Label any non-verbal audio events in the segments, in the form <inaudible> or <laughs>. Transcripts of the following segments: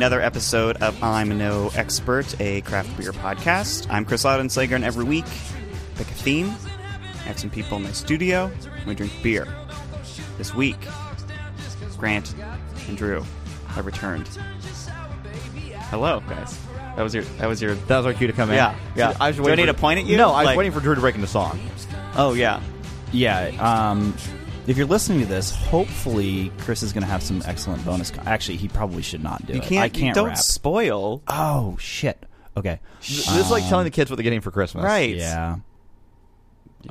another episode of I'm No Expert, a craft beer podcast. I'm Chris Laudenslager, and every week pick a theme. I have some people in my studio, and we drink beer. This week, Grant and Drew have returned. Hello, guys. That was your. That was your. That was our cue to come in. Yeah, yeah. I was Do I waiting need for- to point at you? No, I was Like- waiting for Drew to break into song. Oh yeah. Yeah. Um, if you're listening to this, hopefully Chris is going to have some excellent bonus. Con- Actually, he probably should not do You it. can't. I can't don't rap. spoil. oh shit. Okay. This is like telling the kids what they're getting for Christmas. Right. Yeah.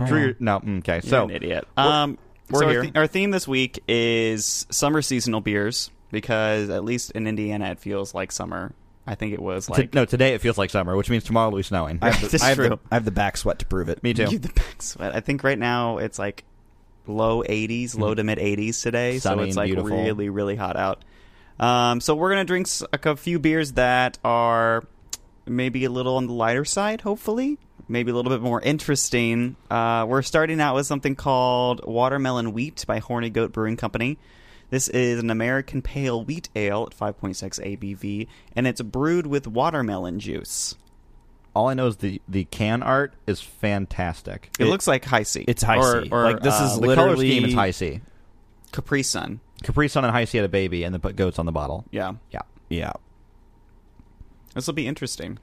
Drew, you're- no, mm, okay. You're so an idiot. Um, we're so our, here. the- our theme this week is summer seasonal beers because at least in Indiana it feels like summer. I think it was t- like no, today it feels like summer, which means tomorrow will be snowing. I have, the, <laughs> That's I, have the, true. I have the back sweat to prove it. Me <laughs> too. You the back sweat. I think right now it's like low 80s, low to mid 80s today, so it's like beautiful. really really hot out. Um, so we're gonna drink a few beers that are maybe a little on the lighter side, hopefully. Maybe a little bit more interesting. Uh, we're starting out with something called Watermelon Wheat by Horny Goat Brewing Company. This is an American pale wheat ale at 5.6 ABV, and it's brewed with watermelon juice. All I know is the the can art is fantastic. It, looks like Hi-C. It's high or, C. Or, Like, this uh, is the color literally- scheme is Hi-C. Capri Sun. Capri Sun and Hi-C had a baby, and then put goats on the bottle. Yeah, Yeah. Yeah. this will be interesting.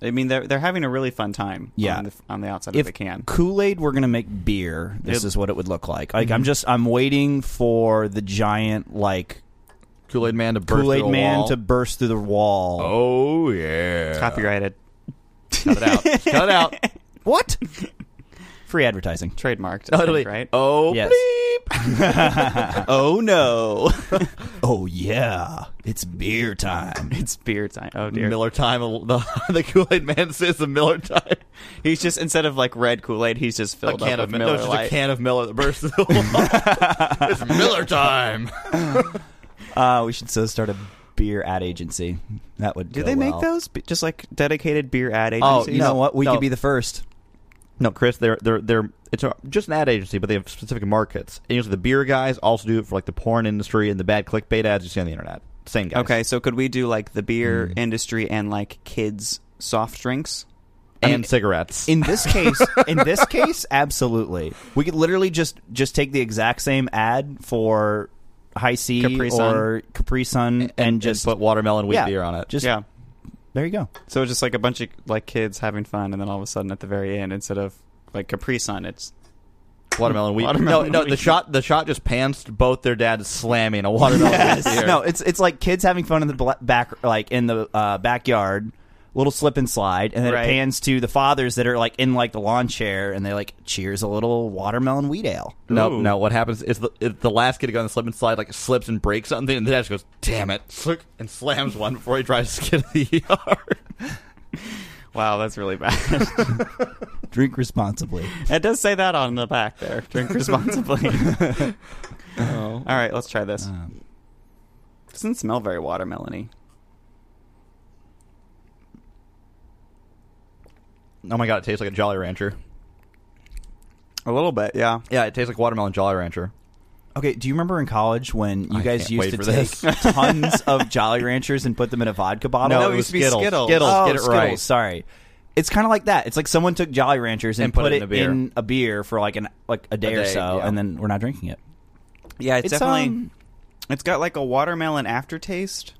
I mean, they're they're having a really fun time. Yeah. on the, on the outside If of the can. Kool Aid were going to make beer, this It- is what it would look like. Like I'm just I'm waiting for the giant like Kool Aid Man to burst Kool Aid through a man wall. to burst through the wall. Oh yeah. Copyrighted, Cut it out. Cut it out. <laughs> What? Free advertising. trademarked. I think, Totally. right? Oh Yes. bleep. <laughs> Oh no, <laughs> Oh yeah, it's beer time. it's beer time. Oh dear. Miller time. The, the Kool Aid Man says the Miller time. He's just instead of like red Kool Aid, he's just A filled can up of with no, Miller it's just Lite. a can of Miller that bursts through the wall. it's Miller time. Uh, we should so start a beer ad agency. That would. Do go they make well. those Be- just like dedicated beer ad Oh, agencies? You know what? We No. could be the first. No, Chris, they're they're they're it's a, just an ad agency, but they have specific markets. And usually, the beer guys also do it for like the porn industry and the bad clickbait ads you see on the internet. Same guys. Okay, so could we do like the beer Hmm. industry and like kids soft drinks? and I mean, cigarettes. In this <laughs> case, in this case, absolutely. We could literally just just take the exact same ad for Hi-C Capri Sun. or Capri Sun and, just put watermelon wheat yeah, beer on it. Just yeah. there you go. So it's just like a bunch of like kids having fun, and then all of a sudden at the very end, instead of like Capri Sun, it's watermelon wheat. Watermelon <laughs> no, no, the shot the shot just pans to both their dads slamming a watermelon <laughs> wheat beer. No, it's it's like kids having fun in the bla- back, like in the uh, backyard, little slip and slide, and then Right. it pans to the fathers that are like in like the lawn chair, and they like cheers a little watermelon wheat ale. No, Ooh. no. What happens is the, is the last kid to go on the slip and slide like slips and breaks something, and the dad just goes, "Damn it!" And slams one before he drives his kid to the <laughs> ER. wow, that's really bad. <laughs> Drink responsibly. it does say that on the back there. Drink responsibly. <laughs> oh. All right, let's try this. Um, Doesn't smell very watermelony. Oh my god, it tastes like a Jolly Rancher. A little bit, yeah. Yeah, it tastes like watermelon Jolly Rancher. Okay, do you remember in college when you I guys can't used wait to for take this. <laughs> tons of Jolly Ranchers and put them in a vodka bottle? No, it was used to be Skittles. Skittles. Skittles, oh, get it Skittles, right. Sorry. It's kind of like that. It's like someone took Jolly Ranchers and, put it it in a beer. in a beer for like an like a day, or day, so, yeah. and then we're not drinking it. Yeah, it's, It's, definitely. um, it's got like a watermelon aftertaste,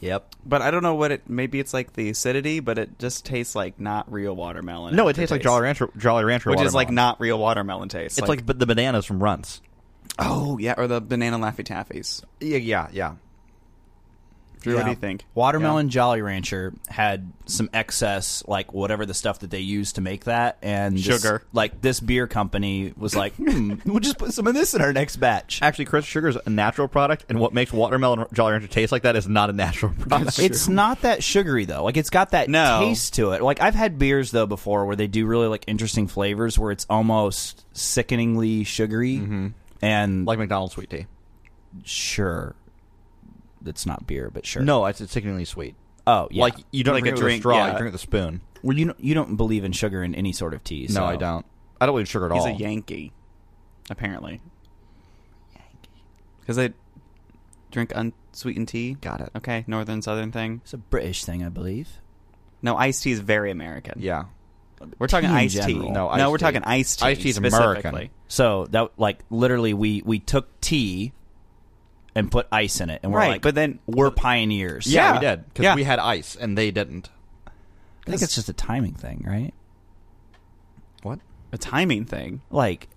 Yep. but I don't know what it. Maybe it's like the acidity, but it just tastes like not real watermelon. No, it tastes like. Jolly Rancher. Jolly Rancher, which is like watermelon. not real watermelon taste. It's like, but the bananas from Runts. oh yeah, or the banana laffy taffies. Yeah, yeah, yeah. Drew, what do you think? Watermelon Jolly Rancher had some excess, like whatever the stuff that they used to make that, and this- Sugar. like this beer company was like, <laughs> hmm, we'll just put some of this in our next batch. Actually, Chris, sugar is a natural product, and what makes watermelon Jolly Rancher taste like that is not a natural <laughs> product. It's not that sugary though. Like it's got that No. taste to it. Like I've had beers though before where they do really like interesting flavors where it's almost sickeningly sugary. And like McDonald's sweet tea. sure, it's not beer, but sure. No, it's, it's sickeningly sweet. oh yeah. Like you don't Like drink a it with a straw; yeah. you drink it with a spoon. well, you don't, you don't believe in sugar in any sort of tea. No, I don't. I don't believe in sugar at He's all. He's a Yankee, apparently. Yankee. Because they drink unsweetened tea. Got it. Okay, northern southern thing. It's a British thing, I believe. No, iced tea is very American. Yeah. we're talking Tea in iced tea. general. No, no, iced we're tea. talking iced tea. Iced tea is. American. So that like literally we we took tea and put ice in it, and we're Right, like, but then we're pioneers. Yeah, Yeah. we did because Yeah. we had ice and they didn't. I think it's just a timing thing, right? What? a timing thing. Like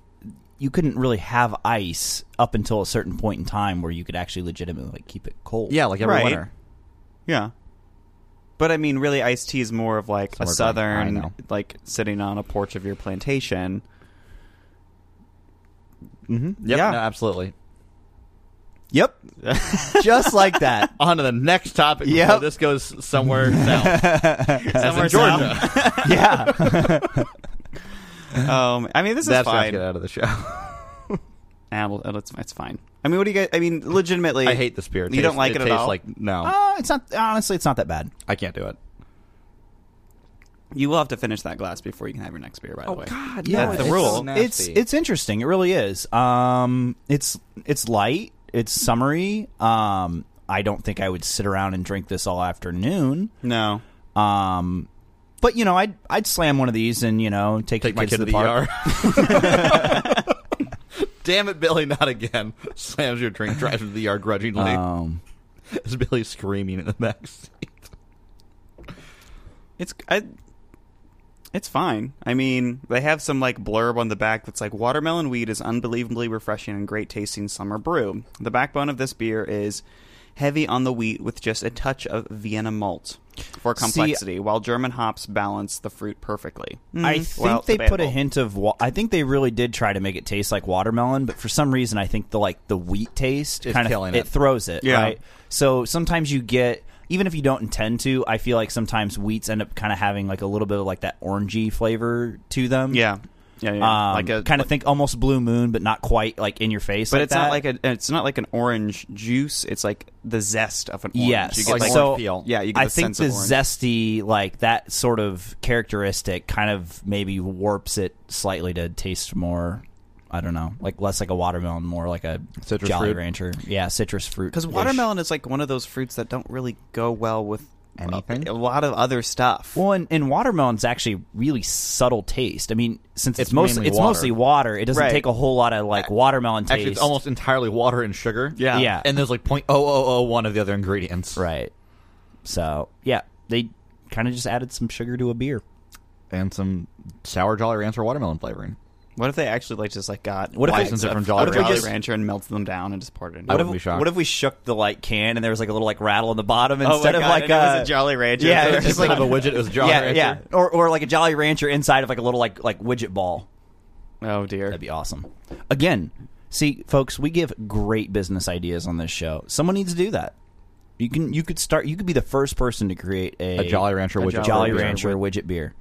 you couldn't really have ice up until a certain point in time where you could actually legitimately like keep it cold. Yeah, like every Right. winter. Yeah. But I mean, really, iced tea is more of like a southern, like sitting on a porch of your plantation. Mm-hmm. Yep, Yeah. no, absolutely. Yep. just like that. <laughs> On to the next topic. Yeah. This goes somewhere south. <laughs> Somewhere in Georgia. <laughs> yeah. Um, I mean, this is That's to fine. get out of the show. Ah, well, it's, it's fine. I mean, what do you guys? I mean, legitimately, I hate this beer. You don't like it at tastes all? Like no, Uh, it's not honestly. It's not that bad. I can't do it. You will have to finish that glass before you can have your next beer. By the way, God, Yeah, That's the it's- rule. It's it's interesting. It really is. Um, it's it's light. It's summery. Um, I don't think I would sit around and drink this all afternoon. no. Um, but you know, I'd I'd slam one of these and you know take, Take my kids kid to the, the park. ER. <laughs> Damn it, Billy! Not again. Slams your drink, drives to the ER grudgingly. Um, Is Billy screaming in the back seat? It's I, it's fine. I mean, they have some like blurb on the back that's like watermelon wheat is unbelievably refreshing and great tasting summer brew. The backbone of this beer is heavy on the wheat with just a touch of Vienna malt for complexity, while German hops balance the fruit perfectly. I Mm, think well, they put a hint of. Wa- I think they really did try to make it taste like watermelon, but for some reason, I think the like the wheat taste kind of it. it. throws it. Yeah. Right. So sometimes you get. Even if you don't intend to, I feel like sometimes wheats end up kind of having like a little bit of like that orangey flavor to them. Yeah, yeah, yeah. Um, like a kind of think almost blue moon, but not quite like in your face. But like it's not like a. It's not like an orange juice. It's like the zest of an orange. Yes. you get Like like, so peel. yeah, you get I the think sense the zesty, like that sort of characteristic, kind of maybe warps it slightly to taste more. I don't know, like less like a watermelon, more like a Citrus Jolly fruit? Rancher. Yeah, citrus fruit. Because watermelon is like one of those fruits that don't really go well with Anything? A lot of other stuff. Well, and, and watermelon's actually really subtle taste. I mean, since it's, It's mostly mainly it's water. mostly water, it doesn't Right. take a whole lot of like watermelon taste. Actually, it's almost entirely water and sugar. Yeah. yeah, And there's like point oh oh oh one of the other ingredients. right. So yeah, they kind of just added some sugar to a beer. And some sour Jolly Rancher watermelon flavoring. What if they actually like just like got What if we- license it from Jolly of Jolly Rancher? Rancher and melted them down and just poured it in? I What wouldn't if, be shocked. what if we shook the like can and there was like a little like rattle in the bottom Oh my instead of God, like and it was uh, a Jolly Rancher. yeah, So it's it's just like of a widget, it was Jolly yeah, Rancher. yeah, or or like a Jolly Rancher inside of like a little like like widget ball. oh dear. That'd be awesome. Again, see, folks, we give great business ideas on this show. Someone needs to do that. You can you could start. You could be the first person to create a, A Jolly Rancher A widget. Jolly Jolly Rancher Rancher widget beer.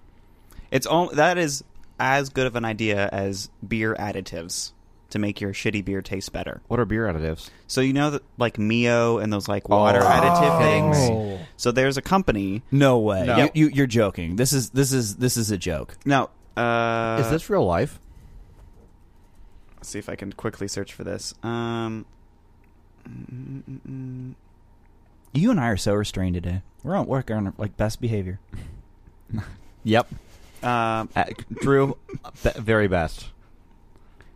It's all that is as good of an idea as beer additives to make your shitty beer taste better. What are beer additives? So you know that like Mio and those like water additive things. So there's a company. No way. No. You, you, you're joking. This is this is this is a joke. Now, uh, Is this real life? Let's see if I can quickly search for this. Um, You and I are so restrained today. We're on work on like best behavior. <laughs> Yep. Um, Uh, Drew, very best.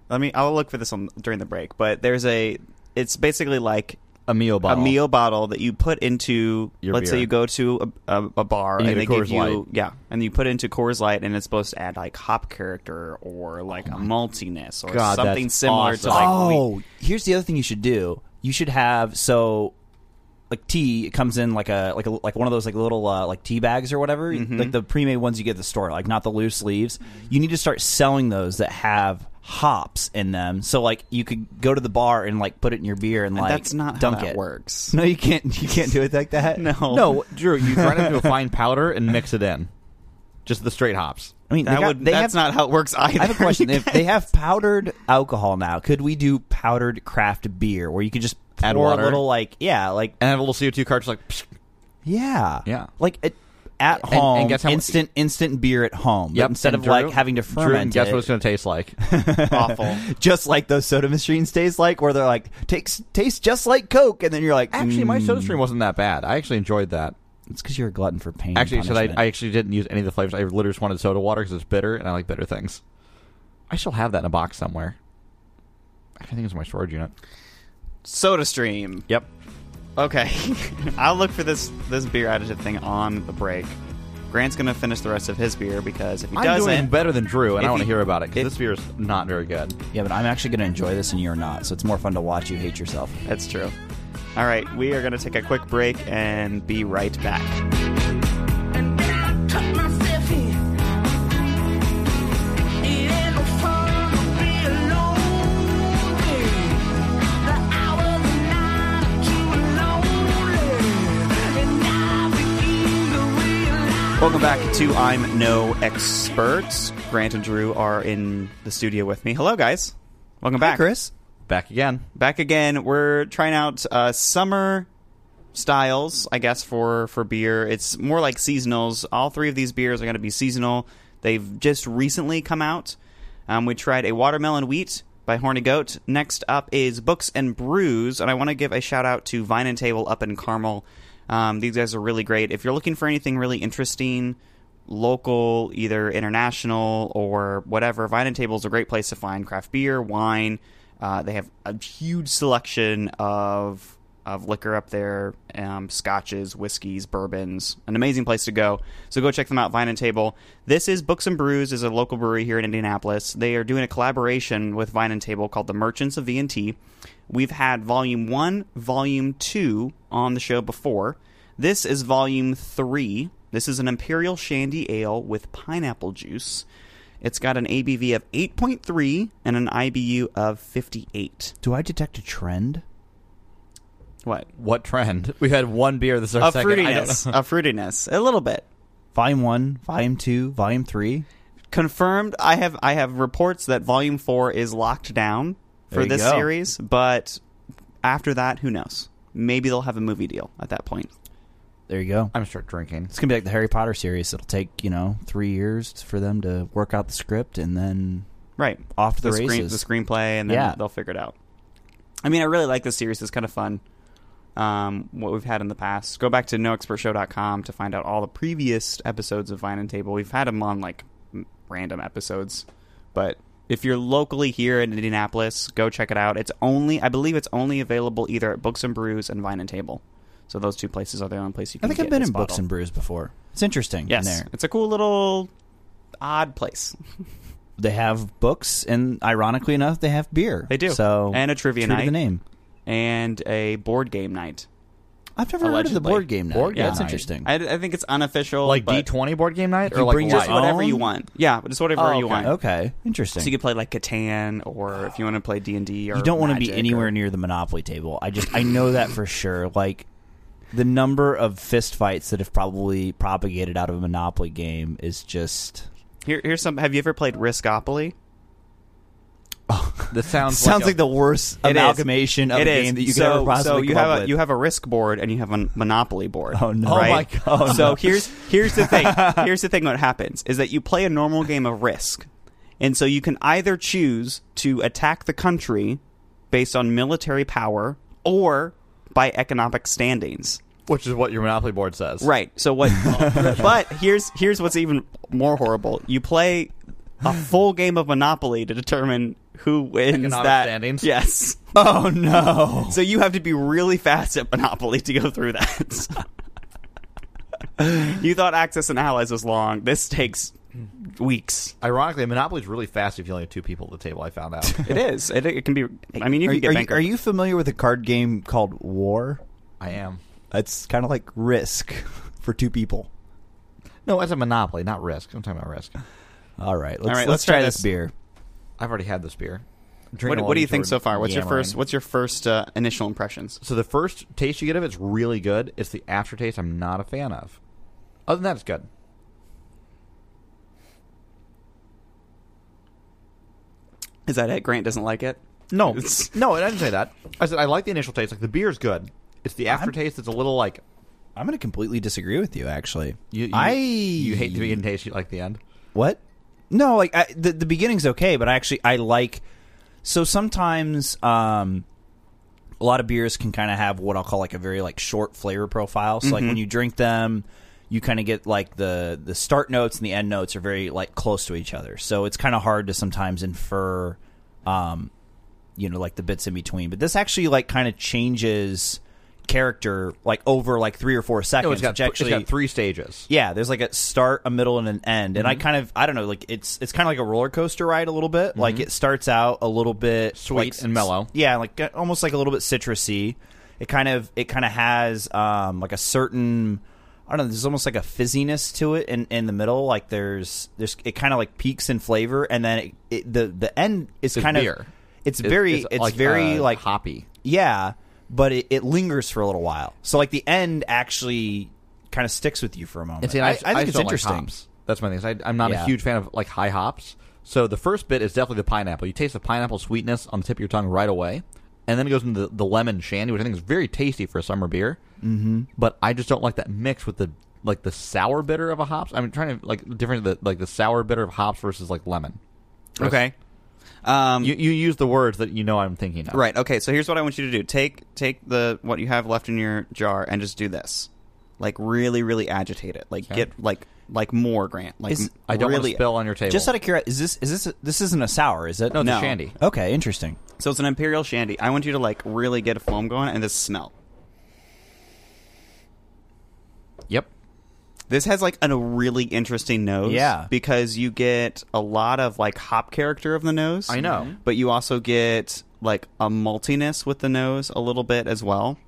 let me. I'll look for this on during the break. But there's a. It's basically like A meal bottle. a meal bottle that you put into. Your let's say you go to a, a, a bar And you and they a give Coors you Light. yeah, and you put it into Coors Light and it's supposed to add like hop character or like a maltiness or God, something similar awesome. to like. oh, wheat. here's the other thing you should do. You should have so like tea it comes in like a like a like one of those like little uh, like tea bags or whatever, like the pre-made ones you get at the store, like not the loose leaves. You need to start selling those that have hops in them. So like you could go to the bar and like put it in your beer and And like that's not how dunk that it. works. No, you can't. You can't do it like that. No. No, Drew, you grind it into a <laughs> fine powder and mix it in. Just the straight hops. I mean, they That got- would. they that's have, not how it works either. I have a question. if <laughs> they have powdered alcohol now, could we do powdered craft beer where you could just Add pour water? a little like yeah, like And have a little CO2 cartridge like, psh, yeah, Yeah. like it, at And- home, and guess how- instant instant beer at home. But Yep. instead and of like having to Drew, ferment guess it, what it's going to taste like? <laughs> Awful. just like those soda machines taste like, where they're like takes tastes just like Coke, and then you're like, Actually, my mm. soda stream wasn't that bad. I actually enjoyed that. It's because you're a glutton for pain. Actually, so I. I actually didn't use any of the flavors. I literally just wanted soda water because it's bitter, and I like bitter things. I still have that in a box somewhere. I think it's in my storage unit. Soda Stream. Yep. Okay, <laughs> I'll look for this this beer additive thing on the break. Grant's gonna finish the rest of his beer because if he I'm doesn't, doing better than Drew, and if I want to he- hear about it because if- this beer is not very good. yeah, but I'm actually going to enjoy this, and you're not. So it's more fun to watch you hate yourself. that's true. All right, we are gonna take a quick break and be right back. Welcome back to I'm No Expert. Grant and Drew are in the studio with me. Hello, guys. Welcome back, Chris. Back again. Back again. We're trying out uh, summer styles, I guess, for for beer. It's more like seasonals. All three of these beers are going to be seasonal. They've just recently come out. Um, we tried a watermelon wheat by Horny Goat. Next up is Books and Brews, and I want to give a shout out to Vine and Table up in Carmel. Um, these guys are really great. If you're looking for anything really interesting, local, either international or whatever, Vine and Table is a great place to find craft beer, wine. Uh, they have a huge selection of of liquor up there, um, scotches, whiskeys, bourbons. An amazing place to go. So go check them out, Vine and Table. This is Books and Brews, is a local brewery here in Indianapolis. They are doing a collaboration with Vine and Table called the Merchants of V&T. We've had Volume One, Volume Two on the show before. This is Volume Three. This is an Imperial Shandy Ale with pineapple juice. It's got an ABV of 8.3 and an IBU of 58. Do I detect a trend? What? What trend? <laughs> We had one beer this is our A second. Fruitiness. A fruitiness. A little bit. Volume one, volume two, volume three. Confirmed. I have I have reports that Volume Four is locked down for this go. series, but after that, who knows? Maybe they'll have a movie deal at that point. There you go. I'm gonna start drinking. It's gonna be like the Harry Potter series. It'll take you know three years for them to work out the script, and then Right. Off to the screen, races. the screenplay, and then Yeah. they'll figure it out. I mean, I really like this series. It's kind of fun. Um, what we've had in the past. Go back to noexpertshow.com to find out all the previous episodes of Vine and Table. We've had them on like random episodes, but if you're locally here in Indianapolis, go check it out. It's only, I believe, it's only available either at Books and Brews and Vine and Table. So those two places are the only place you can. I think I've been in Books and Brews before. It's interesting. Yes, in there. it's a cool little odd place. <laughs> They have books, and ironically enough, they have beer. They do. So And a trivia night. the name. and a board game night. I've never heard of the Allegedly. board game night. Board yeah, game that's night. interesting. I, I think it's unofficial, Like but D20 board game night, You or like bring your just whatever own? you um, want. Yeah, just whatever Oh, you want. okay, interesting. So you could play like Catan, or if you want to play D and D, or you don't want to be Magic anywhere or- near the Monopoly table. I just I know that for sure. Like the number of fist fights that have probably propagated out of a Monopoly game is just Here, here's some. Have you ever played Riskopoly? <laughs> This sounds sounds like, like, the worst It is. amalgamation of It a is. game that you so, could ever possibly So you come have up a with. you have a Risk board and you have a Monopoly board. Oh, no. Oh, right? my God. Oh, so here's here's the thing. <laughs> here's the thing. What happens is that you play a normal game of Risk, and so you can either choose to attack the country based on military power or by economic standings. which is what your Monopoly board says. Right. So what? <laughs> but here's here's what's even more horrible. You play a full game of Monopoly to determine who wins Economic that. standings? Yes. <laughs> oh no! So you have to be really fast at Monopoly to go through that. <laughs> you thought Axis and Allies was long. This takes weeks. Ironically, Monopoly is really fast if you only have two people at the table. I found out. <laughs> It is. It, it can be. I mean, you are, can get are you, bankrupt. are you familiar with a card game called War? I am. It's kind of like Risk for two people. No, it's a Monopoly, not Risk. I'm talking about Risk. All right, let's, right, let's, let's try, try this this. beer. I've already had this beer. What, what do you think so far? What's your first? What's your first uh, initial impressions? So the first taste you get of it's really good. It's the aftertaste I'm not a fan of. Other than that, it's good. Is that it? Grant doesn't like it. No, <laughs> no, I didn't say that. I said I like the initial taste. Like the beer's good. It's the aftertaste that's a little like I'm going to completely disagree with you. Actually, You, you, I you hate the beginning taste, you like the end. What? No, like I, the the beginning's okay, but I actually I like. So sometimes, um, a lot of beers can kind of have what I'll call like a very like short flavor profile. So like when you drink them, you kind of get like the the start notes and the end notes are very like close to each other. So it's kind of hard to sometimes infer, um, you know, like the bits in between. But this actually like kind of changes character like over like three or four seconds. No, it's got, which actually it's got three stages. yeah, there's like a start, a middle, and an end. And I Mm-hmm. kind of, I don't know, like it's it's kind of like a roller coaster ride a little bit. Like it starts out a little bit Mm-hmm. Sweet like, and mellow. Yeah, like uh, almost like a little bit citrusy. It kind of it kind of has um like a certain I don't know. There's almost like a fizziness to it in, in the middle. Like there's there's it kind of like peaks in flavor, and then it, it, the the end is It's kind beer. of it's very it's, like, very uh, like hoppy. yeah, but it, it lingers for a little while. So like the end actually kind of sticks with you for a moment. And see, I, I, I think I it's don't like interesting. hops. That's my thing. I, I'm not Yeah. a huge fan of like high hops. So the first bit is definitely the pineapple. You taste the pineapple sweetness on the tip of your tongue right away, and then it goes into the, the lemon shandy, which I think is very tasty for a summer beer. Mm-hmm. But I just don't like that mix with the like the sour bitter of a hops. I'm trying to like different the like the sour bitter of hops versus like lemon. Okay. Um, You you use the words that you know I'm thinking of. Right. Okay. So here's what I want you to do: take take the what you have left in your jar and just do this, like really, really agitate it. Like Okay. get like like more Grant. Like Is- I don't really. want to spill on your table. Just out of curiosity, is this is this this isn't a sour, is it? no, it's No. a shandy. Okay, interesting. So it's an imperial shandy. I want you to like really get a foam going and just smell. Yep. This has like a really interesting nose. Yeah. Because you get a lot of like hop character of the nose. I know. Mm-hmm. But you also get like a maltiness with the nose a little bit as well.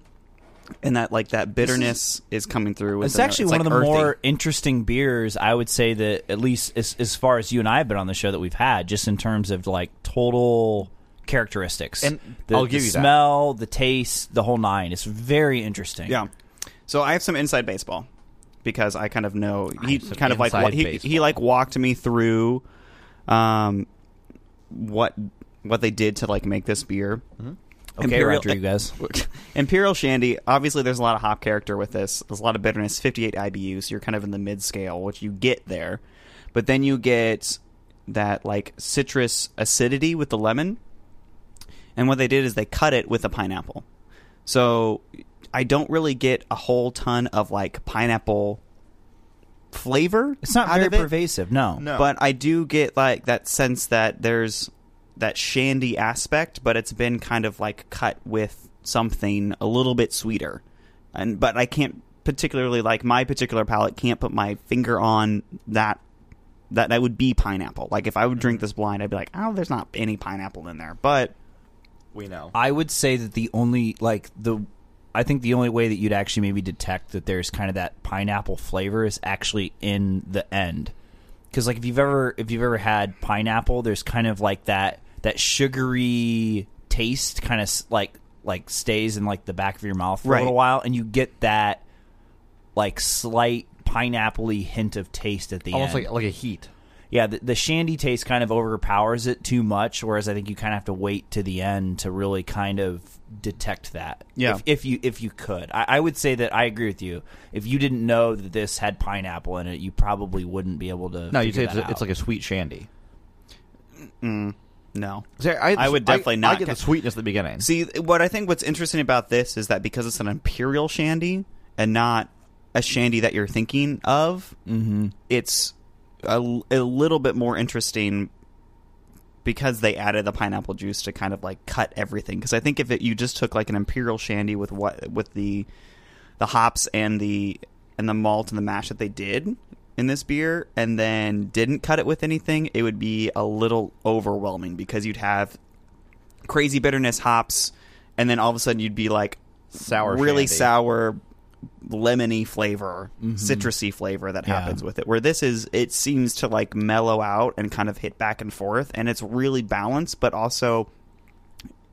And that like that bitterness is, coming through with It's the actually It's, one like of the earthy. more interesting beers. I would say that at least as, as far as you and I have been on the show that we've had, just in terms of like total characteristics. And the, I'll give the you that. smell, the taste, the whole nine. It's very interesting. Yeah. So I have some inside baseball because I kind of know he Some kind of like wa- he, baseball. he like walked me through um what what they did to like make this beer. Okay, Rodriguez. <laughs> Imperial Shandy. Obviously, there's a lot of hop character with this. There's a lot of bitterness. 58 IBU, So you're kind of in the mid scale, which you get there, but then you get that like citrus acidity with the lemon. And what they did is they cut it with a pineapple. So I don't really get a whole ton of like pineapple flavor. It's not out very of it, pervasive. No. No. but I do get like that sense that there's that shandy aspect, but it's been kind of like cut with something a little bit sweeter. And but I can't particularly like my particular palate can't put my finger on that that that would be pineapple. Like if I would drink this blind, I'd be like, "Oh, there's not any pineapple in there." But We know. I would say that the only like the I think the only way that you'd actually maybe detect that there's kind of that pineapple flavor is actually in the end. Cuz like if you've ever if you've ever had pineapple, there's kind of like that that sugary taste kind of like like stays in like the back of your mouth for Right. a little while and you get that like slight pineapple-y hint of taste at the Almost end. like like a heat. Yeah, the, the shandy taste kind of overpowers it too much, whereas I think you kind of have to wait to the end to really kind of detect that. Yeah. if, if you if you could, I, I would say that I agree with you. If you didn't know that this had pineapple in it, you probably wouldn't be able to. No, you say it's, a, it's like a sweet shandy. no. See, I would definitely I, not I get the sweetness at the beginning. See, what I think what's interesting about this is that because it's an imperial shandy and not a shandy that you're thinking of, mm-hmm. it's a, a little bit more interesting because they added the pineapple juice to kind of like cut everything. Because I think if it, you just took like an imperial shandy with what with the the hops and the and the malt and the mash that they did in this beer and then didn't cut it with anything, it would be a little overwhelming because you'd have crazy bitterness hops and then all of a sudden you'd be like Sour really shandy. sour lemony flavor mm-hmm. citrusy flavor that Yeah. happens with it. Where this is it seems to like mellow out and kind of hit back and forth and it's really balanced but also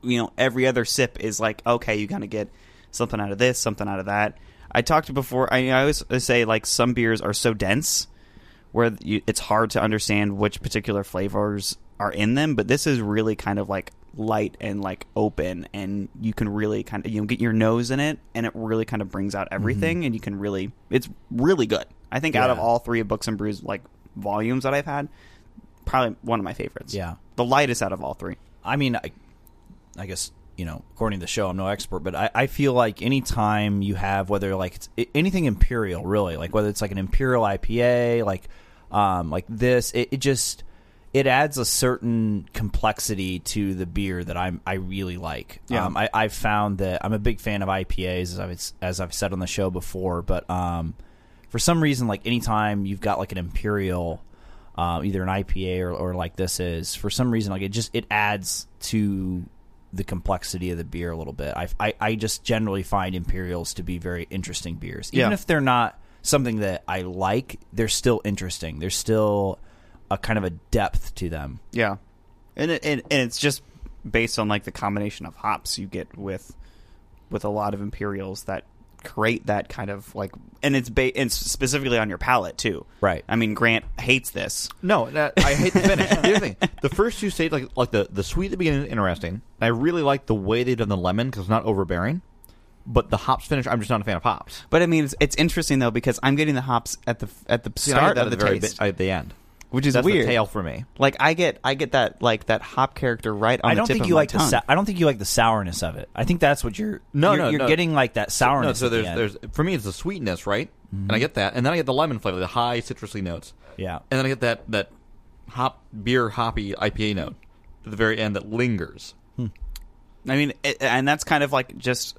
you know every other sip is like okay you kind of get something out of this something out of that. I talked before i, I always say like some beers are so dense where you, it's hard to understand which particular flavors are in them but this is really kind of like light and like open, and you can really kind of you know get your nose in it, and it really kind of brings out everything, and you can really it's really good. I think out of Mm-hmm. All three of Books and Brews like volumes that I've had, probably one of my favorites. Yeah. the lightest out of all three. I mean, I, I guess you know, according to the show, I'm no expert, but I, I feel like anytime you have whether like it's anything imperial, really, like whether it's like an imperial IPA, like um, like this, it, it just it adds a certain complexity to the beer that I'm I really like. Yeah. Um, I, I've found that I'm a big fan of IPAs, as I've as I've said on the show before, but um, for some reason, like anytime you've got like an imperial uh, either an IPA or, or like this is for some reason like it just it adds to the complexity of the beer a little bit. I, I, I just generally find imperials to be very interesting beers, even Yeah. if they're not something that I like. They're still interesting. They're still a kind of a depth to them. Yeah, and it, and, and it's just based on like the combination of hops you get with with a lot of imperials that create that kind of like, and it's ba- and specifically on your palate too. Right. I mean, Grant hates this. No, that, I hate the finish. <laughs> Here's the thing: the first two stages, like like the the sweet at the beginning, is interesting. I really like the way they've done the lemon because it's not overbearing. But the hops finish, I'm just not a fan of hops. But I mean, it's, it's interesting though because I'm getting the hops at the at the See, I get start that of at the, the very taste, bit, at the end, which is That's weird. the tail for me. Like I get I get that like that hop character right on I don't tip think of you my like the tongue. sou- I don't think you like the sourness of it. I think that's what you're No, you're, no, you're no. getting like that No, sourness. so at the there's end. there's for me it's the sweetness, right? And I mm-hmm. get that, and then I get the lemon flavor, the high citrusy notes, yeah. and then I get that that hop beer hoppy IPA note at the very end that lingers. Hmm. I mean, it, and that's kind of like just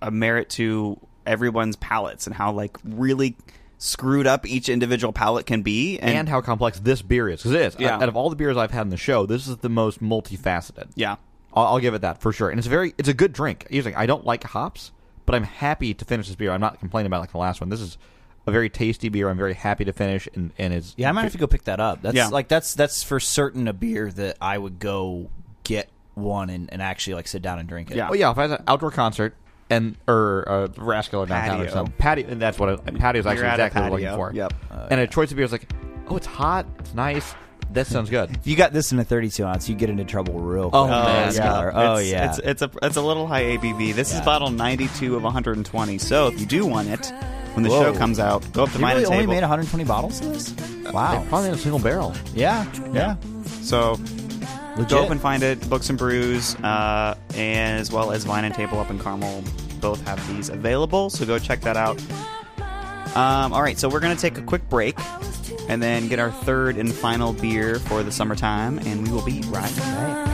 a merit to everyone's palates and how like really screwed up each individual palate can be. And, and how complex this beer is. Because it is. Yeah. Out of all the beers I've had in the show, this is the most multifaceted. yeah, I'll, I'll give it that for sure. And it's very, it's a good drink. Usually, I don't like hops, but I'm happy to finish this beer. I'm not complaining about like the last one. This is a very tasty beer. I'm very happy to finish, and and is Yeah, I might have to go pick that up. That's Yeah. like that's that's for certain a beer that I would go get one and, and actually like sit down and drink it. Yeah. Well, yeah, if I had an outdoor concert and or uh, Rascal downtown or Patio. something, patio, and that's what a, patio is actually exactly what I'm looking for. Yep. and a choice of beer is like, oh, it's hot, it's nice. That sounds good. If <laughs> you got this in a 32 ounce, you get into trouble real quick. Oh, man. Yeah. killer. Oh it's, yeah. It's it's a it's a little high ABV. This is bottle 92 of 120. So if you do want it when the Whoa. show comes out, go up to you mine really and only made 120 bottles of this? Wow. Probably in a single barrel. Yeah. Yeah. So Legit. go up and find it. Books and Brews, uh, and as well as Vine and Table up in Carmel, both have these available. So go check that out. Um, all right, so we're gonna take a quick break and then get our third and final beer for the summertime, and we will be right back.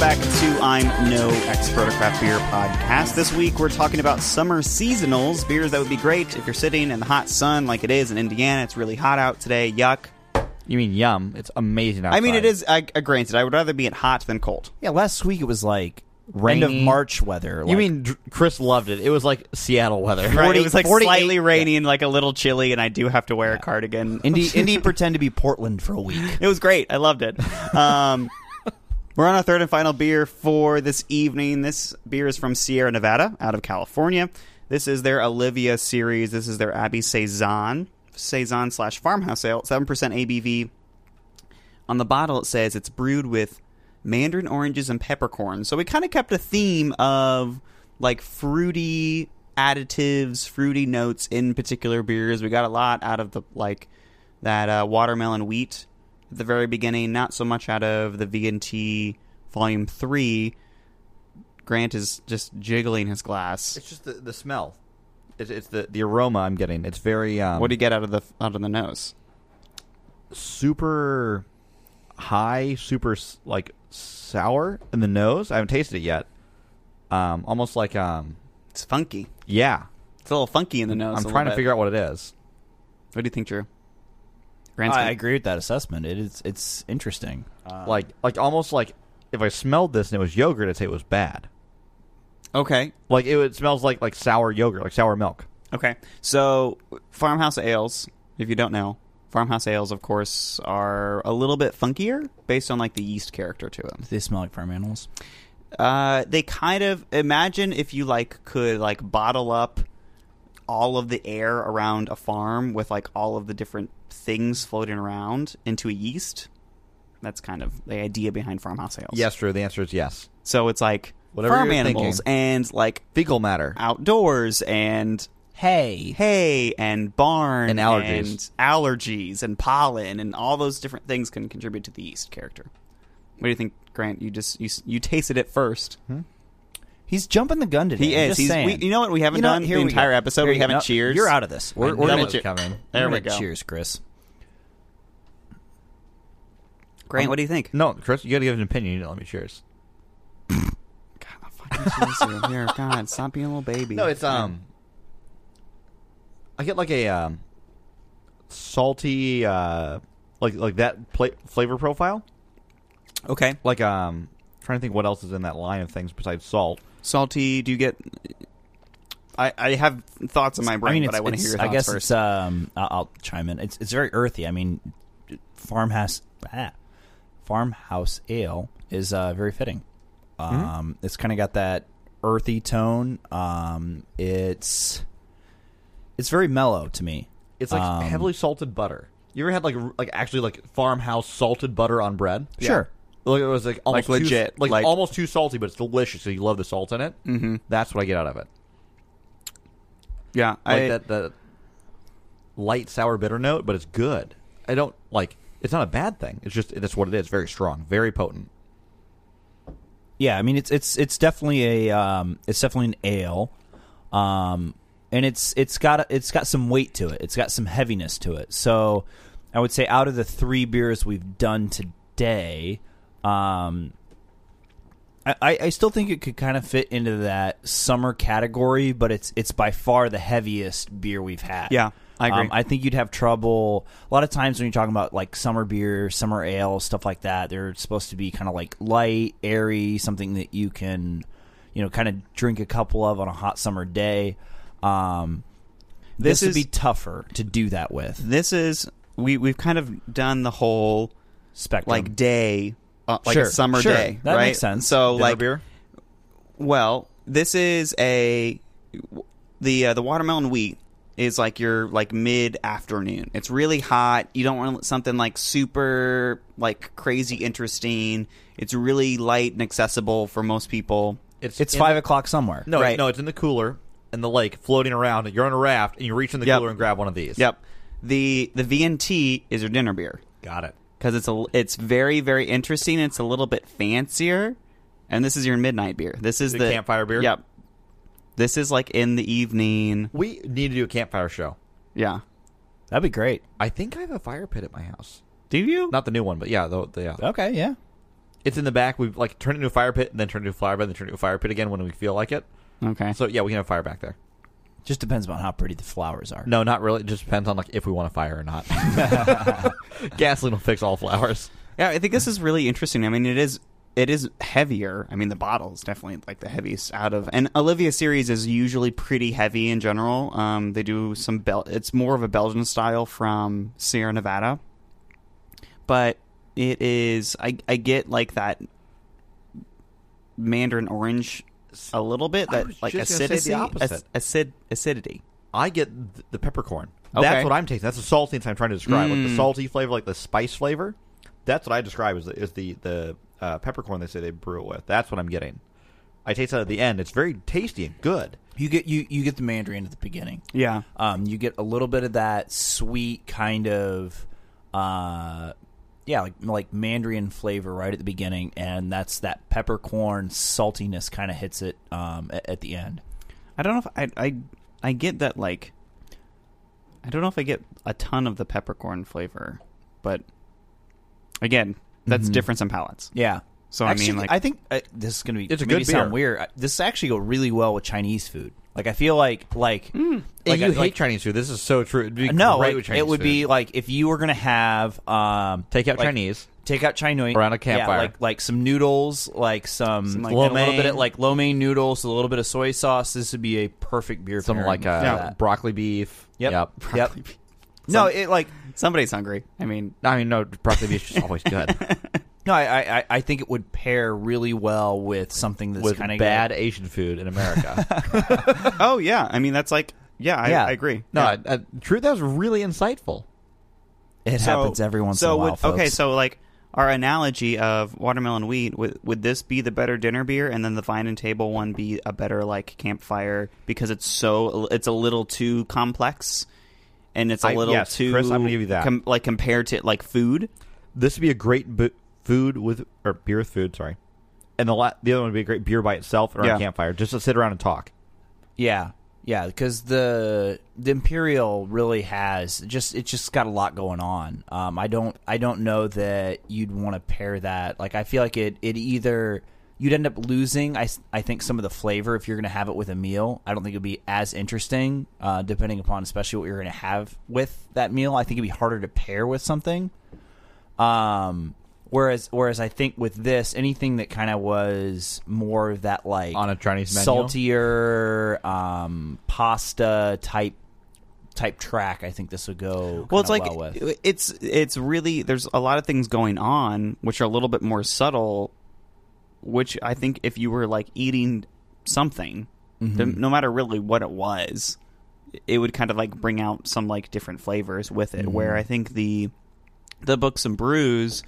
Welcome back to I'm No Expert, a craft beer podcast. This week we're talking about summer seasonals, beers that would be great if you're sitting in the hot sun like it is in Indiana. It's really hot out today. Yuck. You mean yum? It's amazing. Outside. I mean, it is. I, I granted, I would rather be in hot than cold. Yeah, last week it was like end of March weather. You mean Dr- Chris loved it? It was like Seattle weather. Right, it was like 48 slightly rainy and like a little chilly, and I do have to wear a cardigan. Indy Indy <laughs> pretend to be Portland for a week. It was great. I loved it. <laughs> Um, we're on our third and final beer for this evening. This beer is from Sierra Nevada, out of California. This is their Ovila series. This is their Abbey Saison, Saison slash farmhouse ale, seven percent ABV. On the bottle, it says it's brewed with mandarin oranges and peppercorns. So we kind of kept a theme of like fruity additives, fruity notes in particular beers. We got a lot out of the like that uh, watermelon wheat at the very beginning. Not so much out of the VNT Volume Three. Grant is just jiggling his glass. It's just the, the smell. It's, it's the the aroma I'm getting. It's very um, What do you get out of the out of the nose? super high, super like sour in the nose. I haven't tasted it yet. Um, almost like um, It's funky. yeah. It's a little funky in the nose. I'm trying to bit. figure out what it is. What do you think, Drew? Grant's I gonna- agree with that assessment. It is it's interesting. Uh, like like almost like if I smelled this and it was yogurt, I'd say it was bad. Okay. Like it, it smells like like sour yogurt, like sour milk. Okay. So, farmhouse ales, if you don't know, farmhouse ales, of course, are a little bit funkier based on like the yeast character to them. They smell like farm animals. Uh, they kind of imagine if you like could like bottle up all of the air around a farm with like all of the different things floating around into a yeast. That's kind of the idea behind farmhouse ales. Yes, true. The answer is yes. So it's like Whatever farm you're animals thinking. and like Fecal matter. outdoors and hay, hay and barn And allergies. and allergies and pollen and all those different things can contribute to the yeast character. What do you think, Grant? You just you s- you tasted it first. Hmm? He's jumping the gun today. He I'm is. just He's, saying. we, you know what? We haven't You know, done here the we entire go. episode. Here we haven't go. cheers. You're out of this. We're, I we're knew gonna it cheer- coming. There we're we gonna go. Cheers, Chris. Grant, what do you think? No, Chris, you got to give an opinion. You didn't let me cheers. God, I'll fucking cheers you. Here, God, stop being a little baby. No, it's um. I get like a um, salty, uh, like like that pla- flavor profile. okay. Like um, trying to think what else is in that line of things besides salt. Salty. Do you get? I I have thoughts in my brain, I mean, but I want to hear your I thoughts guess first. it's um. I'll, I'll chime in. It's it's very earthy. I mean, farmhouse ah, farmhouse ale is uh, very fitting. Mm-hmm. Um, it's kind of got that earthy tone. Um, it's it's very mellow to me. It's like Um, heavily salted butter. You ever had like like actually like farmhouse salted butter on bread? Sure. Like it was like almost Like too- like, like- almost too salty, but it's delicious. So you love the salt in it. Mm-hmm. That's what I get out of it. yeah, Like I, that that light sour bitter note, but it's good. I don't like. It's not a bad thing. It's just that's what it is. Very strong, very potent. Yeah, I mean it's it's it's definitely a um, it's definitely an ale, um, and it's it's got a- it's got some weight to it. It's got some heaviness to it. So I would say out of the three beers we've done today, um, I, I still think it could kind of fit into that summer category, but it's it's by far the heaviest beer we've had. Yeah, I agree. Um, I think you'd have trouble a lot of times when you're talking about like summer beer, summer ale, stuff like that. They're supposed to be kind of like light, airy, something that you can, you know, kind of drink a couple of on a hot summer day. Um, This this, would is- be tougher to do that with. this is we we've kind of done the whole Spectrum, like day, uh, like Sure, a summer sure. day, That right? makes sense. So Dinner like beer. Well, this is a the uh, the watermelon wheat is like your like mid afternoon. It's really hot. You don't want something like super like crazy interesting. It's really light and accessible for most people. It's it's in- five o'clock somewhere. No, Right. no, it's in the cooler in the lake, floating around. You're on a raft, and you reach in the Yep. cooler and grab one of these. Yep. The the VNT is your dinner beer got it. Because it's a it's very very interesting. It's a little bit fancier, and this is your midnight beer. This is The the, campfire beer? Yep. This is like in the evening. We need to do a campfire show. Yeah. That'd be great. I think I have a fire pit at my house. Do you? Not the new one, but yeah, the, the, yeah. Okay, yeah. It's in the back. We've like turned it into a fire pit, and then turned it into a fire bed, and then turned it into a fire pit again when we feel like it. Okay. So yeah, we can have fire back there. Just depends on how pretty the flowers are. No, not really. It just depends on like if we want a fire or not. <laughs> <laughs> Gasoline will fix all flowers. Yeah, I think this is really interesting. I mean, it is it is heavier. I mean, the bottle is definitely like the heaviest out of. And Ovila series is usually pretty heavy in general. Um, they do some bel. It's more of a Belgian style from Sierra Nevada, but it is. I I get like that mandarin orange a little bit. That like just the acidity, opposite. ac- acid acidity. I get th- the peppercorn. Okay. That's what I'm tasting. That's the saltiness I'm trying to describe. Like the Mm. salty flavor, like the spice flavor. That's what I describe as the, is the the uh, peppercorn they say they brew it with. That's what I'm getting. I taste that at the end. It's very tasty and good. You get you you get the mandarin at the beginning. Yeah. Um, you get a little bit of that sweet kind of, uh, yeah, like like mandarin flavor right at the beginning, and that's that peppercorn saltiness kind of hits it um, at, at the end. I don't know if I I I get that like I don't know if I get a ton of the peppercorn flavor, but again, that's Mhm. difference in palates. Yeah. So I mean, like I think uh, this is going to be It's a maybe good sound beer. weird. I- This actually go really well with Chinese food. Like I feel like like And like you I- hate like- Chinese food. This is so true. It'd be no, great like, with Chinese it would food. be like if you were going to have um take out like- Chinese. Take out Chai Nui Around a Yeah, campfire. like like some noodles, like some, Some, like, and a little bit of like lo mein noodles, a little bit of soy sauce. This would be a perfect beer. Something like uh, Yeah. broccoli beef. Yep. Yep. Yep. No, it like Somebody's hungry. I mean, I mean, no, broccoli beef is always good. <laughs> no, I, I I- I think it would pair really well with something that's With kind of bad Asian food in America. <laughs> oh yeah. I mean, that's like, yeah, I, Yeah. I agree. no, Yeah. I, I, truth, that was really insightful. It So- happens every once so in a while. would, okay, so like our analogy of watermelon wheat would would this be the better dinner beer, and then the vine and table one be a better like campfire because it's so it's a little too complex, and it's a I- little yes, too Chris, I'm gonna give you that. com- like compared to like food. This would be a great bu- food with or beer with food. Sorry, and the la- the other one would be a great beer by itself around Yeah. a campfire, just to sit around and talk. Yeah, yeah, because the the Imperial really has just it's just got a lot going on. Um, I don't I don't know that you'd want to pair that. Like I feel like it it either you'd end up losing. I, I think some of the flavor if you're going to have it with a meal. I don't think it'd be as interesting, uh, depending upon especially what you're going to have with that meal. I think it'd be harder to pair with something. Um, whereas whereas I think with this, anything that kind of was more of that like On a Chinese menu? saltier um, pasta type type track, I think this would go. Well, it's like well with. it's it's really there's a lot of things going on which are a little bit more subtle, which I think if you were like eating something, the- no matter really what it was, it would kind of like bring out some like different flavors with it. Where I think the the books and brews.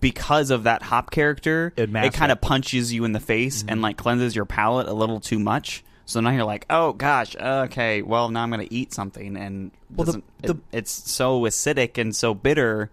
Because of that hop character, It it, kind of punches you in the face and like cleanses your palate a little too much. So now you're like, oh gosh, okay, well now I'm gonna eat something, and Well, the- the- it- it's so acidic and so bitter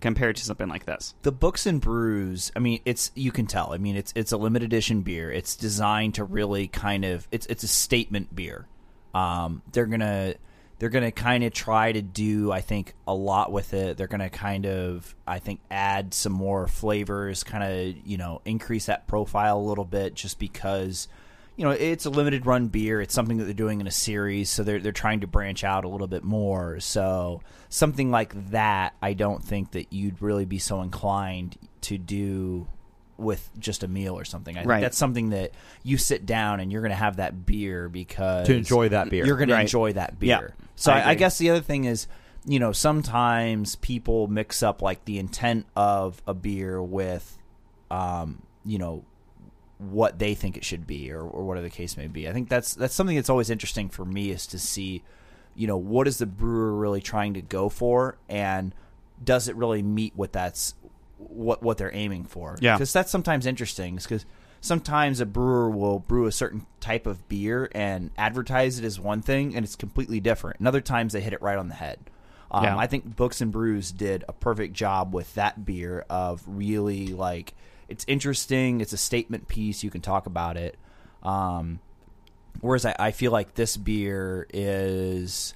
compared to something like this. the books and brews i mean it's you can tell. I mean it's it's a limited edition beer. It's designed to really kind of it's it's a statement beer. Um they're gonna they're gonna kind of try to do i think a lot with it. They're gonna kind of i think add some more flavors kind of you know increase that profile a little bit just because you know it's a limited run beer. It's something that they're doing in a series so they're they're trying to branch out a little bit more. So something like that I don't think that you'd really be so inclined to do with just a meal or something I think Right. that's something that you sit down and you're going to have that beer because To enjoy that beer. you're going to enjoy that Yeah, beer so I I, I guess the other thing is you know sometimes people mix up like the intent of a beer with um you know what they think it should be or, or whatever the case may be. I think that's that's something that's always interesting for me is to see, you know, what is the brewer really trying to go for and does it really meet what that's what what they're aiming for? Yeah. Because that's sometimes interesting because sometimes a brewer will brew a certain type of beer and advertise it as one thing and it's completely different. And other times they hit it right on the head. Um, Yeah. I think Books and Brews did a perfect job with that beer of really like it's interesting. It's a statement piece. You can talk about it. Um, whereas I, I feel like this beer is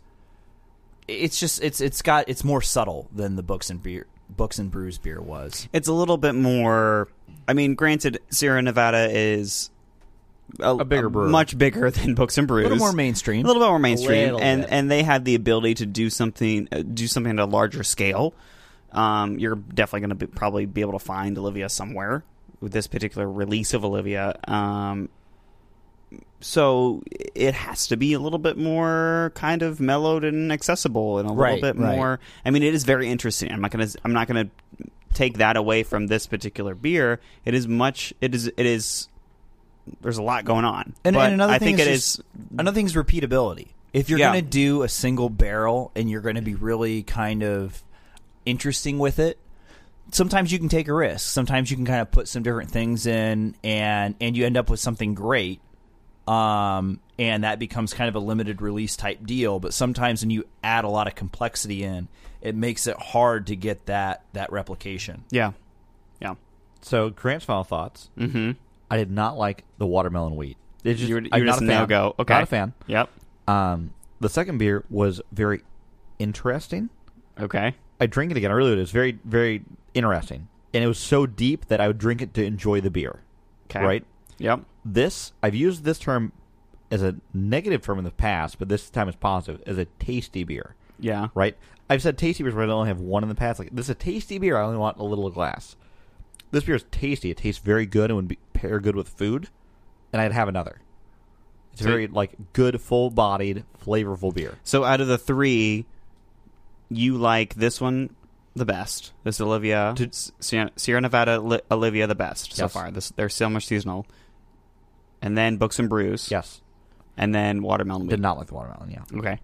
it's just it's it's got it's more subtle than the Books and beer Books and Brews beer was. It's a little bit more. I mean, granted, Sierra Nevada is a, A bigger brewer. much bigger <laughs> than Books and Brews, A little more mainstream. a little bit more mainstream, and bit. and they have the ability to do something, uh, do something at a larger scale. Um, you're definitely going to probably be able to find Ovila somewhere with this particular release of Ovila. Um, so it has to be a little bit more kind of mellowed and accessible, and a Right, little bit right. more. I mean, it is very interesting. I'm not gonna. I'm not gonna take that away from this particular beer. It is much. It is. It is. There's a lot going on, And, but and another I thing think is it just- is. another thing is repeatability. If you're Yeah. going to do a single barrel and you're going to be really kind of interesting with it, sometimes you can take a risk. Sometimes you can kind of put some different things in, and and you end up with something great. Um, and that becomes kind of a limited release type deal. But sometimes when you add a lot of complexity in, it makes it hard to get that that replication. Yeah, yeah. So, Grant's final thoughts. Mm-hmm. I did not like the watermelon wheat. It's just, you're, you I'm were not just a no fan. go. Okay. Not a fan. Yep. Um, the second beer was very interesting. Okay. I drink it again. I really did. It was very, very interesting, and it was so deep that I would drink it to enjoy the beer. Okay. Right. Yep. This I've used this term as a negative term in the past, but this time it's positive as a tasty beer. Yeah. right? I've said tasty beers where I only have one in the past. Like this is a tasty beer. I only want a little glass. This beer is tasty. It tastes very good and would be, pair good with food, and I'd have another. It's So- very like good, full-bodied, flavorful beer. So out of the three, you like this one the best. This Ovila, To- S- Sierra Sierra Nevada Li- Ovila the best so far. This they're so much seasonal. And then Books and Brews. Yes, And then Watermelon did Wheat. not like the watermelon. Yeah, Okay.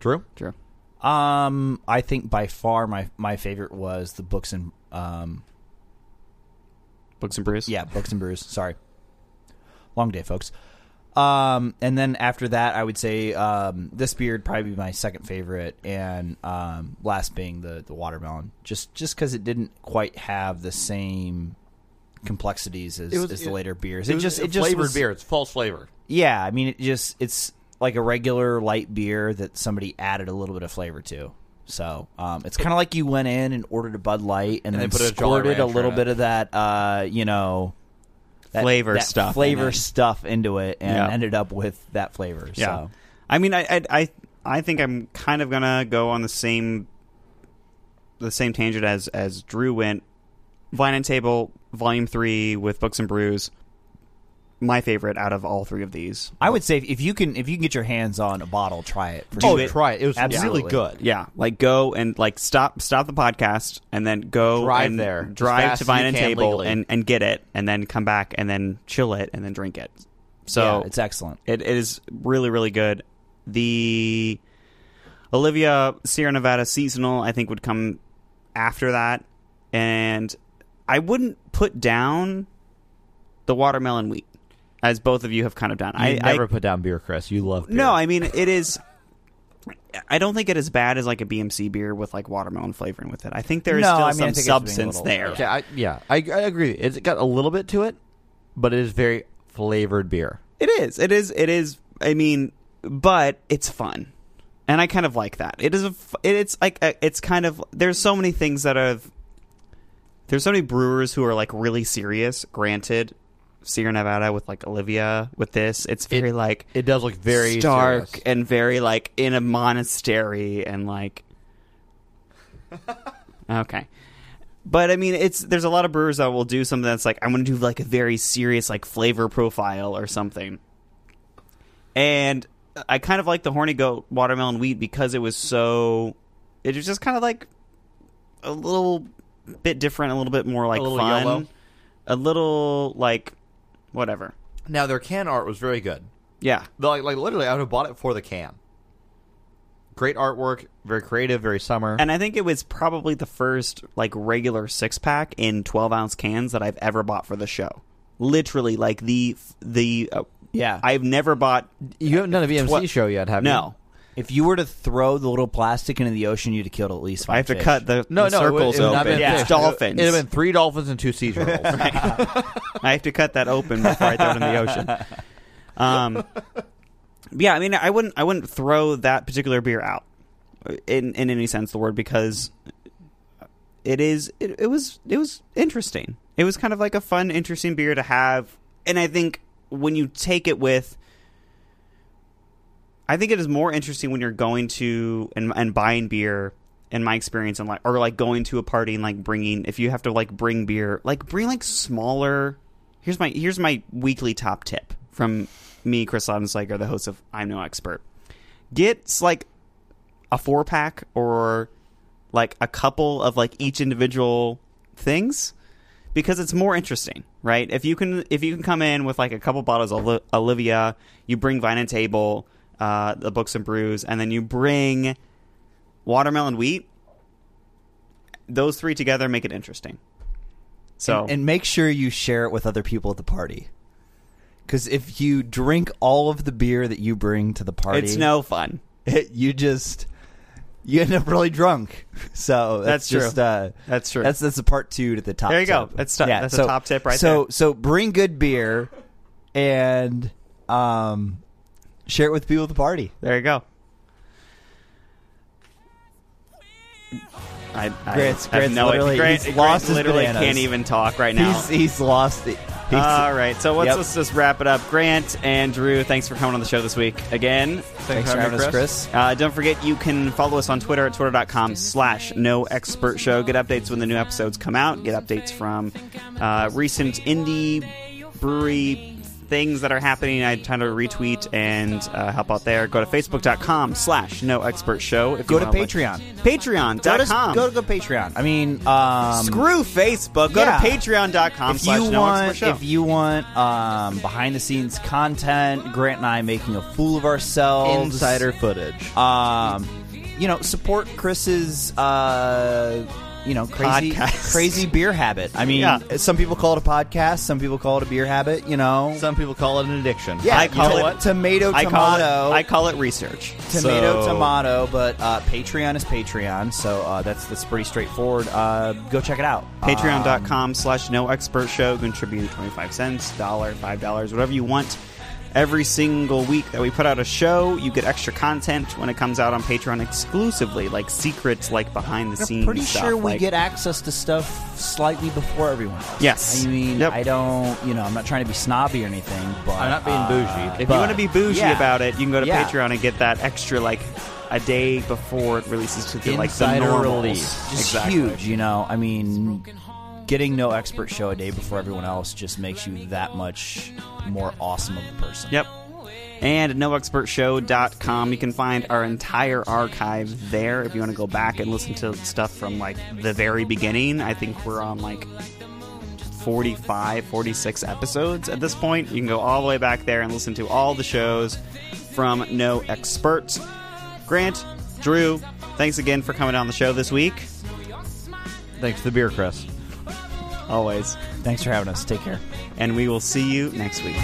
True. True. Um, I think by far my my favorite was the books and um, Books and Brews. yeah, books and brews. Sorry, long day, folks. Um, and then after that, I would say um, this would probably be my second favorite, and um, last being the the watermelon, just just because it didn't quite have the same complexities as, was- as the it- later beers. It, It, just it just flavored was- beer. It's false flavor. Yeah, I mean, it just it's like a regular light beer that somebody added a little bit of flavor to. So um, it's kind of like you went in and ordered a Bud Light and, And then put a squirted a little bit of that, uh, you know, that, Flavor that stuff flavor it. stuff into it, and Yeah. ended up with that flavor. Yeah. So. I mean, I, I, I, I think I'm kind of gonna go on the same, the same tangent as as Drew went. Vine and Table Volume Three with Books and Brews, my favorite out of all three of these. I would say if you can if you can get your hands on a bottle, try it. For Oh, sure. try it. It was Absolutely. really good. Yeah, like go and like stop stop the podcast and then go Drive and there drive to as Vine and Table legally. and and get it and then come back and then chill it and then drink it. So yeah, it's excellent. It, it is really, really good. The Ovila Sierra Nevada seasonal, I think, would come after that, and I wouldn't put down the watermelon wheat, as both of you have kind of done. I I never I, put down beer, Chris. You love beer. no, I mean it is. I don't think it is bad as like a BMC beer with like watermelon flavoring with it. I think there is No, still I mean, some think it's being a substance little- there. Yeah, I, yeah, I, I agree. It's got a little bit to it, but it is very flavored beer. It is. It is. It is. I mean, but it's fun, and I kind of like that. It is a. It's like a, it's kind of. There's so many things that have. There's so many brewers who are like really serious. Granted, Sierra Nevada with like Ovila with this, it's very like It does look very stark serious. and very like in a monastery and like. <laughs> okay. But I mean, it's there's a lot of brewers that will do something that's like I'm going to do like a very serious like flavor profile or something. And I kind of like the horny goat watermelon wheat because it was so it was just kind of like a little bit different, a little bit more like A fun, yellow. a little like whatever. Now their can art was very good. Yeah. Like, like literally, I would have bought it for the can. Great artwork, very creative, very summer. And I think it was probably the first like regular six pack in twelve ounce cans that I've ever bought for the show. Literally, like the the uh, Yeah. I've never bought. you haven't done a BMC Twa- show yet, have you? No, if you were to throw the little plastic into the ocean, you'd have killed at least five I have to cut the, No, the no, it would- circles it would not open. Yeah, fish. dolphins. It would have been three dolphins and two sea turtles. <laughs> I have to cut that open before I throw it in the ocean. Um, yeah, I mean, I wouldn't, I wouldn't throw that particular beer out in in any sense of the word because it is, it, it was, it was interesting. It was kind of like a fun, interesting beer to have, and I think when you take it with. I think it is more interesting when you're going to and, and buying beer. In my experience, and like, or like going to a party and like bringing, if you have to like bring beer, like bring like smaller. Here's my here's my weekly top tip from me, Chris Laudenslager, the host of I'm No Expert. Get like a four pack or like a couple of like each individual things because it's more interesting, right? If you can if you can come in with like a couple bottles of Ovila, you bring Vine and Table, uh, the Books and Brews, and then you bring watermelon wheat. Those three together make it interesting. So and, and make sure you share it with other people at the party. Because if you drink all of the beer that you bring to the party, it's no fun. <laughs> you just you end up really drunk. So That's that's, true. just uh, That's true. That's that's a part two to the top. There you go. tip. That's top- that's a top tip right so, there. So bring good beer and um, share it with people at the party. There you go. I, I Grant's- have Grant's no literally- Grant, he's Grant lost his literally bananas. can't even talk right now. He's he's lost it. All right, so let's, Yep. let's just wrap it up. Grant and Drew, thanks for coming on the show this week again. Thanks for having us, Chris. Uh, don't forget, you can follow us on Twitter at twitter.com slash no expert show. Get updates when the new episodes come out. Get updates from uh, recent indie brewery things that are happening. I try to retweet and uh, help out there. Go to facebook.com slash no expert show. If Go you to wanna, like- Patreon. Patreon.com. Go to, go to Patreon. I mean, um, Screw Facebook. Go yeah. to patreon.com if slash you no want, expert show. if you want um, behind the scenes content, Grant and I making a fool of ourselves, Insider footage. um, you know, support Chris's, uh, you know, crazy, Podcast. crazy beer habit. I mean, Yeah. some people call it a podcast, some people call it a beer habit. You know, Some people call it an addiction. yeah, I you call know it- what? tomato, I call it tomato. I call it research. Tomato, So- tomato, but uh, Patreon is Patreon, so uh, that's that's pretty straightforward. Uh, go check it out. Um, Patreon.com slash no expert show. Contribute 25 cents, dollar, five dollars, whatever you want. Every single week that we put out a show, you get extra content when it comes out on Patreon exclusively, like secrets, like behind the I'm scenes. pretty stuff, sure we like- get access to stuff slightly before everyone else. Yes. I mean, Yep. I don't, you know, I'm not trying to be snobby or anything, but I'm not being uh, bougie. If but- you want to be bougie yeah. about it, you can go to Yeah. Patreon and get that extra, like a day before it releases to the, like the Insider normals. release. Just exactly. huge, you know. I mean, getting no expert show a day before everyone else just makes you that much more awesome of a person. Yep. And at noexpertshow.com, you can find our entire archive there if you want to go back and listen to stuff from like the very beginning. I think we're on like 45, 46 episodes at this point. You can go all the way back there and listen to all the shows from No Experts. Grant, Drew, thanks again for coming on the show this week. Thanks to the beer, Chris. Always. Thanks for having us. Take care. And we will see you next week.